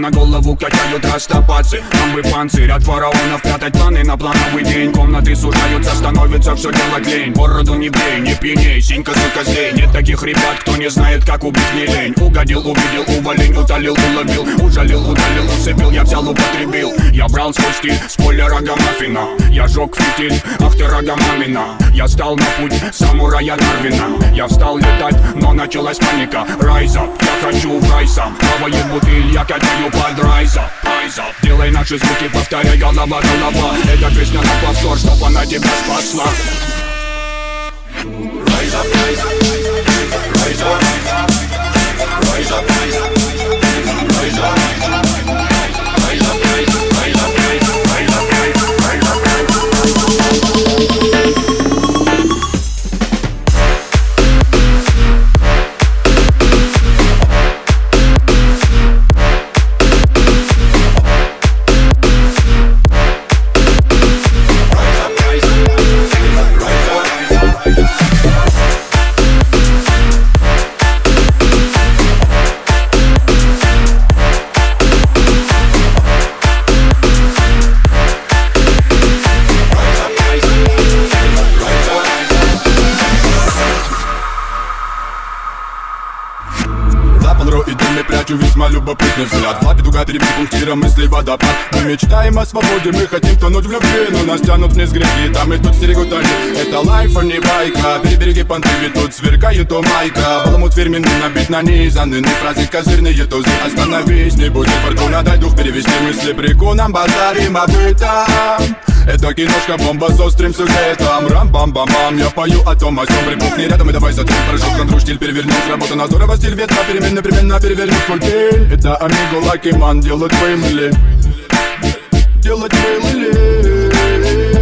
на голову качают растопацы Нам бы панцирь от фараонов прятать планы на плановый день. Комнаты сужаются, становится все делать лень. Бороду не бей, не пьяней, синька за козлей Нет таких ребят, кто не знает, как убить не лень. Угодил, увидел, уволень, утолил, уловил. Ужалил, удалил, усыпил, я взял, употребил. Я брал свой стиль, спойлер Рогомафина Я жег фитиль, ах ты Рогомамина. Я стал на путь самурая Дарвина. Я встал летать, но началась паника. Райза, я хочу в рай сам Плавает бутыль, я качаю под Райза, делай наши звуки, повторяй голова, голова Эта песня на повтор, чтоб она тебя спасла. Rise up, rise любопытный взгляд. Лапит угад пунктира мысли водопад Мы мечтаем о свободе, мы хотим тонуть в любви Но нас тянут вниз грехи, там и тут стерегут они. Это лайф, а не байка. Перебереги понты, ведь тут сверкает у майка. Баламут фирменный, набит На фразы козырные тузы. Остановись, не будь фортуна, дай дух перевести мысли. Прикуном базарим об этом это киношка бомба с острым сюжетом. Рам-бам-бам-бам Я пою о том, о сём. Припухни рядом и давай затрем Порошок, контроль, стиль перевернем Сработано здорово, стиль ветра Переменно, переменно перевернем пультель Это Амиго, Лаки, Ман. Делают феймили Делать феймили